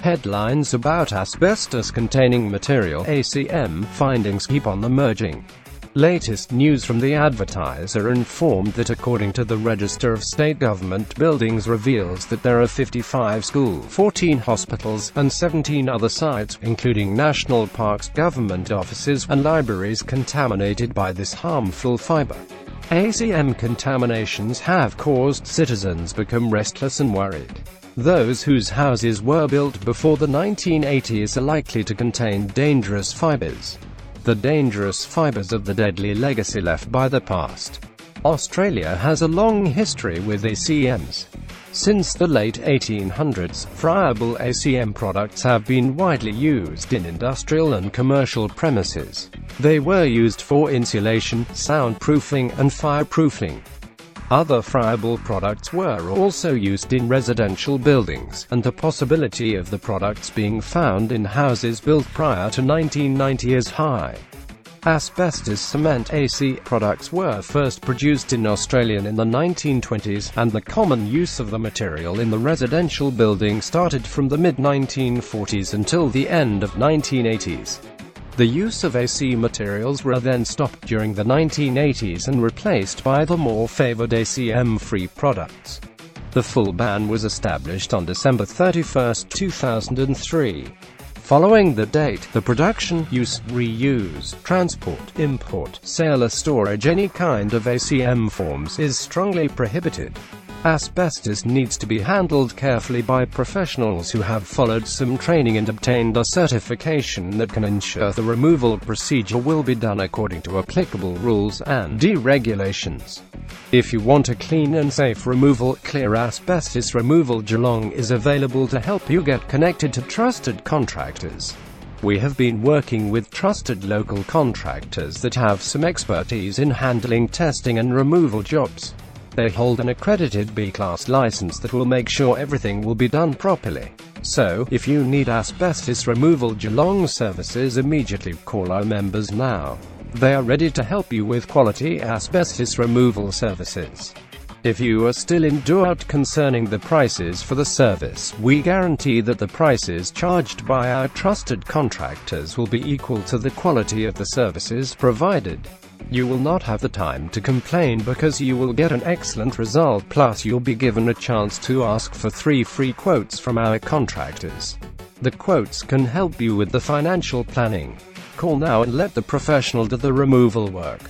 Headlines about asbestos-containing material ACM findings keep on emerging. Latest news from the advertiser informed that according to the Register of State Government Buildings reveals that there are 55 schools, 14 hospitals, and 17 other sites, including national parks, government offices, and libraries contaminated by this harmful fiber. ACM contaminations have caused citizens become restless and worried. Those whose houses were built before the 1980s are likely to contain dangerous fibers. The dangerous fibers of the deadly legacy left by the past. Australia has a long history with ACMs. Since the late 1800s, friable ACM products have been widely used in industrial and commercial premises. They were used for insulation, soundproofing, and fireproofing. Other friable products were also used in residential buildings, and the possibility of the products being found in houses built prior to 1990 is high. Asbestos cement AC products were first produced in Australia in the 1920s, and the common use of the material in the residential building started from the mid-1940s until the end of 1980s. The use of AC materials were then stopped during the 1980s and replaced by the more favored ACM-free products. The full ban was established on December 31, 2003. Following the date, the production, use, reuse, transport, import, sale or storage any kind of ACM forms is strongly prohibited. Asbestos needs to be handled carefully by professionals who have followed some training and obtained a certification that can ensure the removal procedure will be done according to applicable rules and deregulations. If you want a clean and safe removal, Clear Asbestos Removal Geelong is available to help you get connected to trusted contractors. We have been working with trusted local contractors that have some expertise in handling testing and removal jobs. They hold an accredited B-class license that will make sure everything will be done properly. So, if you need asbestos removal Geelong services immediately call our members now. They are ready to help you with quality asbestos removal services. If you are still in doubt concerning the prices for the service, we guarantee that the prices charged by our trusted contractors will be equal to the quality of the services provided. You will not have the time to complain because you will get an excellent result plus you'll be given a chance to ask for three free quotes from our contractors. The quotes can help you with the financial planning. Call now and let the professional do the removal work.